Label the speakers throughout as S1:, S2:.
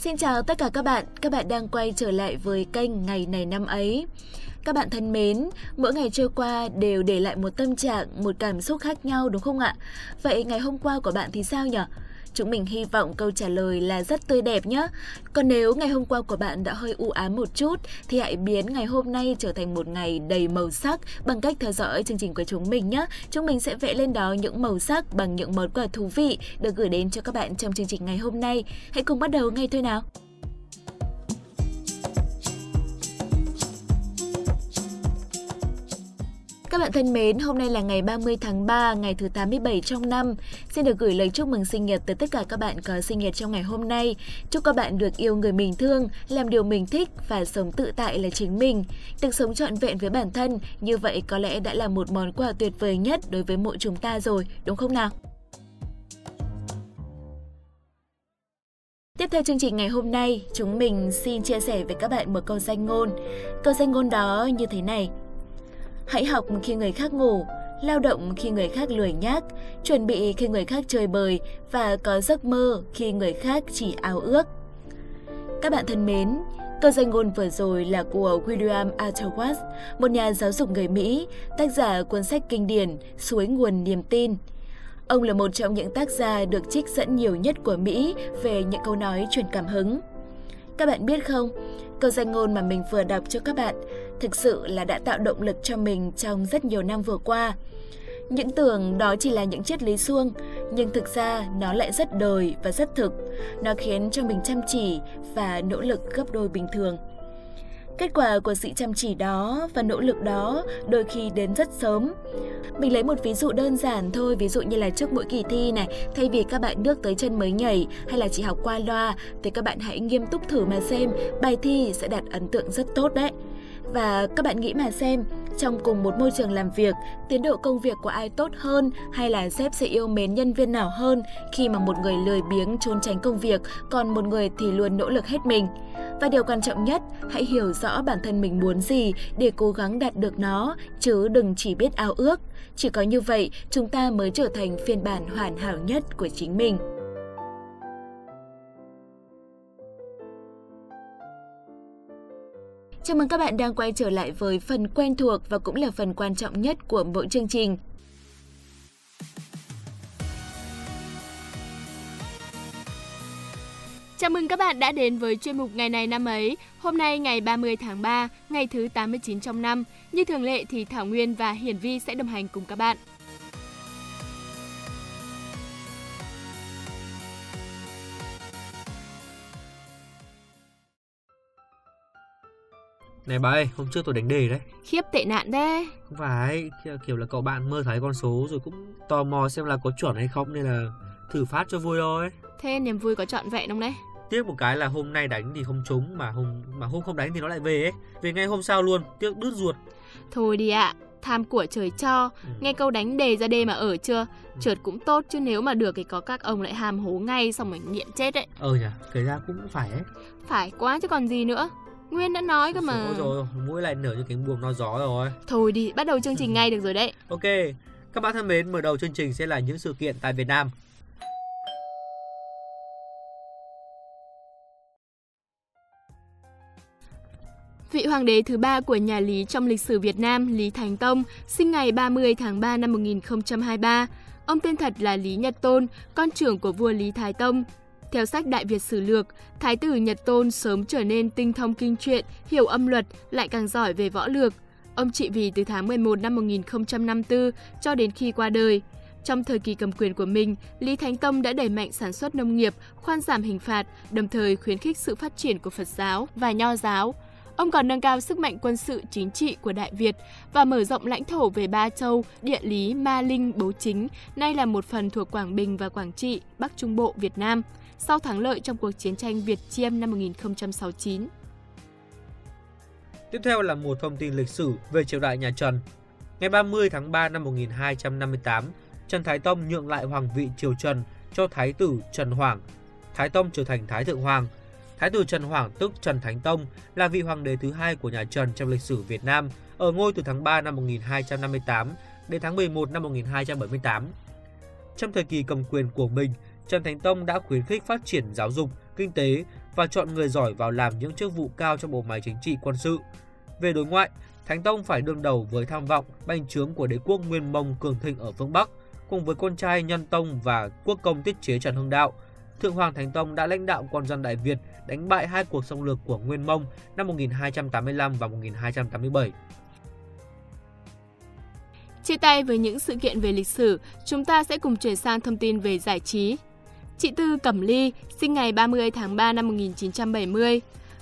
S1: Xin chào tất cả các bạn, các bạn đang quay trở lại với kênh Ngày này năm ấy. Các bạn thân mến, mỗi ngày trôi qua đều để lại một tâm trạng, một cảm xúc khác nhau đúng không ạ? Vậy ngày hôm qua của bạn thì sao nhỉ? Chúng mình hy vọng câu trả lời là rất tươi đẹp nhé. Còn nếu ngày hôm qua của bạn đã hơi u ám một chút, thì hãy biến ngày hôm nay trở thành một ngày đầy màu sắc bằng cách theo dõi chương trình của chúng mình nhé. Chúng mình sẽ vẽ lên đó những màu sắc bằng những món quà thú vị được gửi đến cho các bạn trong chương trình ngày hôm nay. Hãy cùng bắt đầu ngay thôi nào. Các bạn thân mến, hôm nay là ngày 30 tháng 3, ngày thứ 87 trong năm. Xin được gửi lời chúc mừng sinh nhật tới tất cả các bạn có sinh nhật trong ngày hôm nay. Chúc các bạn được yêu người mình thương, làm điều mình thích và sống tự tại là chính mình. Được sống trọn vẹn với bản thân, như vậy có lẽ đã là một món quà tuyệt vời nhất đối với mỗi chúng ta rồi, đúng không nào? Tiếp theo chương trình ngày hôm nay, chúng mình xin chia sẻ với các bạn một câu danh ngôn. Câu danh ngôn đó như thế này. Hãy học khi người khác ngủ, lao động khi người khác lười nhác, chuẩn bị khi người khác chơi bời và có giấc mơ khi người khác chỉ ao ước. Các bạn thân mến, câu danh ngôn vừa rồi là của William Arthur Watts, một nhà giáo dục người Mỹ, tác giả cuốn sách kinh điển Suối nguồn niềm tin. Ông là một trong những tác giả được trích dẫn nhiều nhất của Mỹ về những câu nói truyền cảm hứng. Các bạn biết không, câu danh ngôn mà mình vừa đọc cho các bạn thực sự là đã tạo động lực cho mình trong rất nhiều năm vừa qua. Những tưởng đó chỉ là những triết lý suông, nhưng thực ra nó lại rất đời và rất thực. Nó khiến cho mình chăm chỉ và nỗ lực gấp đôi bình thường. Kết quả của sự chăm chỉ đó và nỗ lực đó đôi khi đến rất sớm. Mình lấy một ví dụ đơn giản thôi, ví dụ như là trước mỗi kỳ thi này, thay vì các bạn nước tới chân mới nhảy hay là chỉ học qua loa, thì các bạn hãy nghiêm túc thử mà xem, bài thi sẽ đạt ấn tượng rất tốt đấy. Và các bạn nghĩ mà xem, trong cùng một môi trường làm việc, tiến độ công việc của ai tốt hơn hay là sếp sẽ yêu mến nhân viên nào hơn khi mà một người lười biếng trốn tránh công việc, còn một người thì luôn nỗ lực hết mình. Và điều quan trọng nhất, hãy hiểu rõ bản thân mình muốn gì để cố gắng đạt được nó, chứ đừng chỉ biết ao ước. Chỉ có như vậy, chúng ta mới trở thành phiên bản hoàn hảo nhất của chính mình. Chào mừng các bạn đang quay trở lại với phần quen thuộc và cũng là phần quan trọng nhất của mỗi chương trình.
S2: Chào mừng các bạn đã đến với chuyên mục ngày này năm ấy. Hôm nay ngày 30 tháng 3, ngày thứ 89 trong năm. Như thường lệ thì Thảo Nguyên và Hiển Vi sẽ đồng hành cùng các bạn.
S3: Này bà ơi, hôm trước tôi đánh đề đấy.
S2: Khiếp tệ nạn đấy
S3: Không phải, kiểu là cậu bạn mơ thấy con số rồi cũng tò mò xem là có chuẩn hay không Nên là thử phát cho vui thôi.
S2: Thế niềm vui có trọn vẹn không đấy?
S3: Tiếc một cái là hôm nay đánh thì không trúng Mà hôm mà hôm không đánh thì nó lại về ấy. Về ngay hôm sau luôn, tiếc đứt ruột.
S2: Thôi đi ạ, tham của trời cho. Ừ. Nghe câu đánh đề ra đê mà ở chưa? Ừ. Trượt cũng tốt chứ nếu mà được thì có các ông lại hàm hố ngay Xong rồi nghiện chết đấy.
S3: Ờ nhỉ, kể ra cũng phải ấy.
S2: Phải quá chứ còn gì nữa Nguyên đã nói cơ mà.
S3: Rồi, mũi lại nở như cánh buồm no gió rồi.
S2: Thôi đi, bắt đầu chương trình ngay được rồi đấy.
S3: Ok, các bạn thân mến, mở đầu chương trình sẽ là những sự kiện tại Việt Nam.
S2: Vị hoàng đế thứ ba của nhà Lý trong lịch sử Việt Nam, Lý Thánh Tông, sinh ngày 30 tháng 3 năm 1023. Ông tên thật là Lý Nhật Tôn, con trưởng của vua Lý Thái Tông, theo sách Đại Việt Sử Lược, Thái tử Nhật Tôn sớm trở nên tinh thông kinh truyện, hiểu âm luật, lại càng giỏi về võ lược. Ông trị vì từ tháng 11 năm 1054 cho đến khi qua đời. Trong thời kỳ cầm quyền của mình, Lý Thánh Tông đã đẩy mạnh sản xuất nông nghiệp, khoan giảm hình phạt, đồng thời khuyến khích sự phát triển của Phật giáo và Nho giáo. Ông còn nâng cao sức mạnh quân sự chính trị của Đại Việt và mở rộng lãnh thổ về Ba Châu, địa lý Ma Linh, Bố Chính, nay là một phần thuộc Quảng Bình và Quảng Trị, Bắc Trung Bộ, Việt Nam – sau thắng lợi trong cuộc chiến tranh Việt Chiêm năm 1069.
S3: Tiếp theo là một thông tin lịch sử về triều đại nhà Trần. Ngày 30 tháng 3 năm 1258, Trần Thái Tông nhượng lại hoàng vị triều Trần cho Thái tử Trần Hoàng. Thái Tông trở thành Thái Thượng Hoàng. Thái tử Trần Hoàng tức Trần Thánh Tông là vị hoàng đế thứ hai của nhà Trần trong lịch sử Việt Nam, ở ngôi từ tháng 3 năm 1258 đến tháng 11 năm 1278. Trong thời kỳ cầm quyền của mình, Trần Thánh Tông đã khuyến khích phát triển giáo dục, kinh tế và chọn người giỏi vào làm những chức vụ cao trong bộ máy chính trị quân sự. Về đối ngoại, Thánh Tông phải đương đầu với tham vọng bành trướng của đế quốc Nguyên Mông cường thịnh ở phương Bắc, cùng với con trai Nhân Tông và quốc công tiết chế Trần Hưng Đạo. Thượng Hoàng Thánh Tông đã lãnh đạo quân dân Đại Việt đánh bại hai cuộc xâm lược của Nguyên Mông năm 1285 và 1287.
S2: Chia tay với những sự kiện về lịch sử, chúng ta sẽ cùng chuyển sang thông tin về giải trí. Chị Tư Cẩm Ly, sinh ngày 30 tháng 3 năm 1970.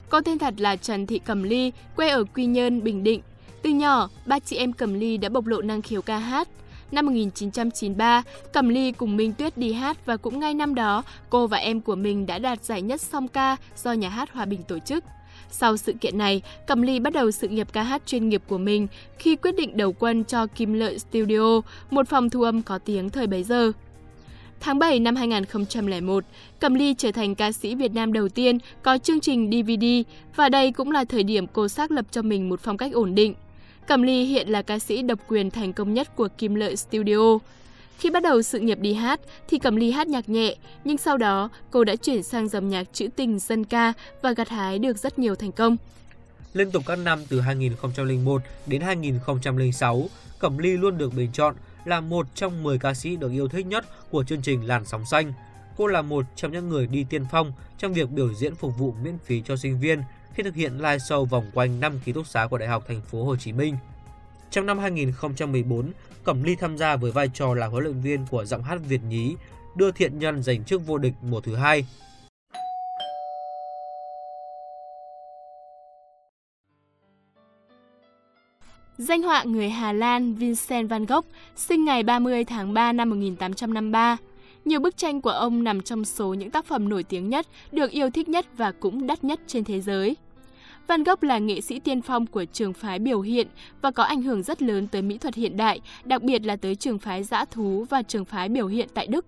S2: Cô tên thật là Trần Thị Cẩm Ly, quê ở Quy Nhơn, Bình Định. Từ nhỏ, ba chị em Cẩm Ly đã bộc lộ năng khiếu ca hát. Năm 1993, Cẩm Ly cùng Minh Tuyết đi hát và cũng ngay năm đó, cô và em của mình đã đạt giải nhất song ca do Nhà hát Hòa Bình tổ chức. Sau sự kiện này, Cẩm Ly bắt đầu sự nghiệp ca hát chuyên nghiệp của mình khi quyết định đầu quân cho Kim Lợi Studio, một phòng thu âm có tiếng thời bấy giờ. Tháng 7 năm 2001, Cẩm Ly trở thành ca sĩ Việt Nam đầu tiên có chương trình DVD và đây cũng là thời điểm cô xác lập cho mình một phong cách ổn định. Cẩm Ly hiện là ca sĩ độc quyền thành công nhất của Kim Lợi Studio. Khi bắt đầu sự nghiệp đi hát thì Cẩm Ly hát nhạc nhẹ, nhưng sau đó cô đã chuyển sang dòng nhạc trữ tình dân ca và gặt hái được rất nhiều thành công.
S3: Liên tục các năm từ 2001 đến 2006, Cẩm Ly luôn được bình chọn là một trong 10 ca sĩ được yêu thích nhất của chương trình Làn sóng xanh. Cô là một trong những người đi tiên phong trong việc biểu diễn phục vụ miễn phí cho sinh viên khi thực hiện live show vòng quanh năm ký túc xá của Đại học Thành phố Hồ Chí Minh. Trong năm 2014, Cẩm Ly tham gia với vai trò là huấn luyện viên của giọng hát Việt nhí, đưa thiện nhân giành chức vô địch mùa thứ hai.
S2: Danh họa người Hà Lan Vincent van Gogh sinh ngày 30 tháng 3 năm 1853. Nhiều bức tranh của ông nằm trong số những tác phẩm nổi tiếng nhất, được yêu thích nhất và cũng đắt nhất trên thế giới. Van Gogh là nghệ sĩ tiên phong của trường phái biểu hiện và có ảnh hưởng rất lớn tới mỹ thuật hiện đại, đặc biệt là tới trường phái dã thú và trường phái biểu hiện tại Đức.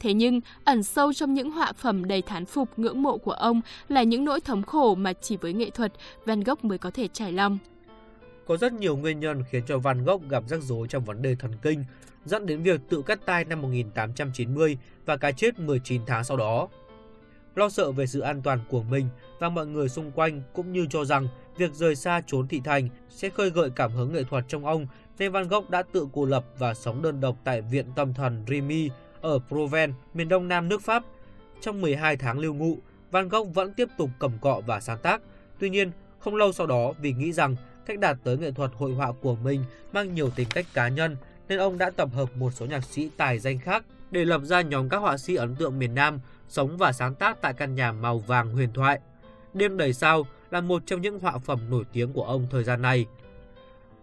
S2: Thế nhưng, ẩn sâu trong những họa phẩm đầy thán phục ngưỡng mộ của ông là những nỗi thống khổ mà chỉ với nghệ thuật, Van Gogh mới có thể trải lòng.
S3: Có rất nhiều nguyên nhân khiến cho Van Gogh gặp rắc rối trong vấn đề thần kinh, dẫn đến việc tự cắt tay năm 1890 và cái chết 19 tháng sau đó. Lo sợ về sự an toàn của mình và mọi người xung quanh cũng như cho rằng việc rời xa trốn thị thành sẽ khơi gợi cảm hứng nghệ thuật trong ông nên Van Gogh đã tự cô lập và sống đơn độc tại viện tâm thần Remy ở Provence, miền đông nam nước Pháp. Trong 12 tháng lưu ngụ, Van Gogh vẫn tiếp tục cầm cọ và sáng tác. Tuy nhiên, không lâu sau đó vì nghĩ rằng cách đạt tới nghệ thuật hội họa của mình mang nhiều tính cách cá nhân nên ông đã tập hợp một số nhạc sĩ tài danh khác để lập ra nhóm các họa sĩ ấn tượng miền Nam sống và sáng tác tại căn nhà màu vàng huyền thoại. Đêm đầy sao là một trong những họa phẩm nổi tiếng của ông thời gian này.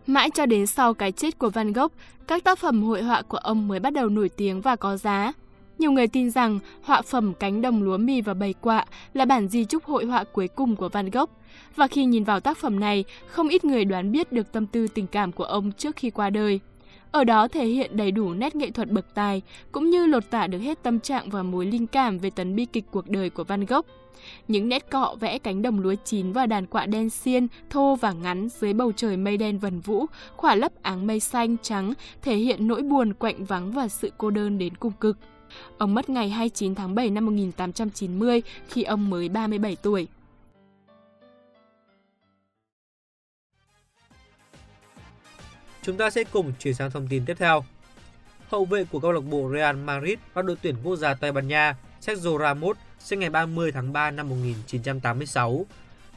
S2: Mãi cho đến sau cái chết của Van Gogh, các tác phẩm hội họa của ông mới bắt đầu nổi tiếng và có giá. Nhiều người tin rằng họa phẩm Cánh đồng lúa mì và bầy quạ là bản di chúc hội họa cuối cùng của Van Gogh. Và khi nhìn vào tác phẩm này, không ít người đoán biết được tâm tư tình cảm của ông trước khi qua đời. Ở đó thể hiện đầy đủ nét nghệ thuật bậc tài, cũng như lột tả được hết tâm trạng và mối linh cảm về tấn bi kịch cuộc đời của Van Gogh. Những nét cọ vẽ cánh đồng lúa chín và đàn quạ đen xiên, thô và ngắn dưới bầu trời mây đen vần vũ, khỏa lấp áng mây xanh trắng, thể hiện nỗi buồn quạnh vắng và sự cô đơn đến cùng cực. Ông mất ngày 29 tháng 7 năm 1890 khi ông mới 37 tuổi.
S3: Chúng ta sẽ cùng chuyển sang thông tin tiếp theo. Hậu vệ của câu lạc bộ Real Madrid và đội tuyển quốc gia Tây Ban Nha, Sergio Ramos, sinh ngày 30 tháng 3 năm 1986.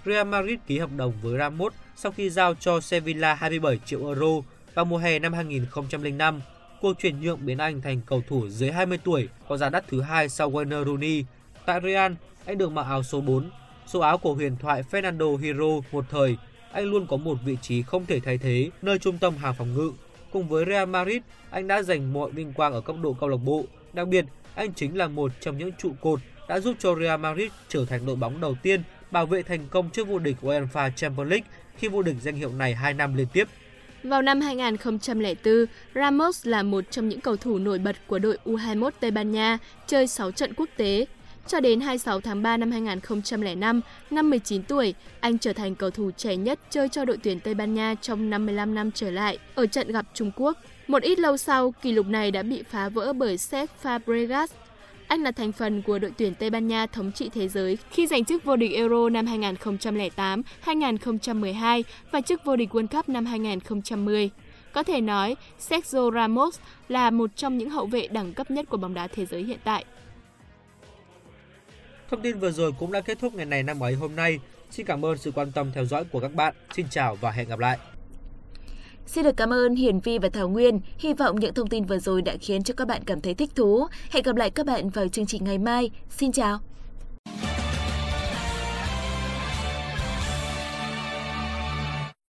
S3: Real Madrid ký hợp đồng với Ramos sau khi giao cho Sevilla 27 triệu euro vào mùa hè năm 2005. Cuộc chuyển nhượng biến anh thành cầu thủ dưới 20 tuổi có giá đắt thứ hai sau Wayne Rooney. Tại Real, anh được mặc áo số 4, số áo của huyền thoại Fernando Hierro một thời anh luôn có một vị trí không thể thay thế nơi trung tâm hàng phòng ngự. Cùng với Real Madrid, anh đã giành mọi vinh quang ở cấp độ câu lạc bộ. Đặc biệt, anh chính là một trong những trụ cột đã giúp cho Real Madrid trở thành đội bóng đầu tiên bảo vệ thành công trước vô địch UEFA Champions League khi vô địch danh hiệu này 2 năm liên tiếp.
S2: Vào năm 2004, Ramos là một trong những cầu thủ nổi bật của đội U21 Tây Ban Nha, chơi 6 trận quốc tế. Cho đến 26 tháng 3 năm 2005, năm 19 tuổi, anh trở thành cầu thủ trẻ nhất chơi cho đội tuyển Tây Ban Nha trong 55 năm trở lại ở trận gặp Trung Quốc. Một ít lâu sau, kỷ lục này đã bị phá vỡ bởi Seth Fabregas. Anh là thành phần của đội tuyển Tây Ban Nha thống trị thế giới khi giành chức vô địch Euro năm 2008, 2012 và chức vô địch World Cup năm 2010. Có thể nói, Sergio Ramos là một trong những hậu vệ đẳng cấp nhất của bóng đá thế giới hiện tại.
S3: Thông tin vừa rồi cũng đã kết thúc ngày này năm ấy hôm nay. Xin cảm ơn sự quan tâm theo dõi của các bạn. Xin chào và hẹn gặp lại.
S1: Xin được cảm ơn Hiền Vi và Thảo Nguyên. Hy vọng những thông tin vừa rồi đã khiến cho các bạn cảm thấy thích thú. Hẹn gặp lại các bạn vào chương trình ngày mai. Xin chào!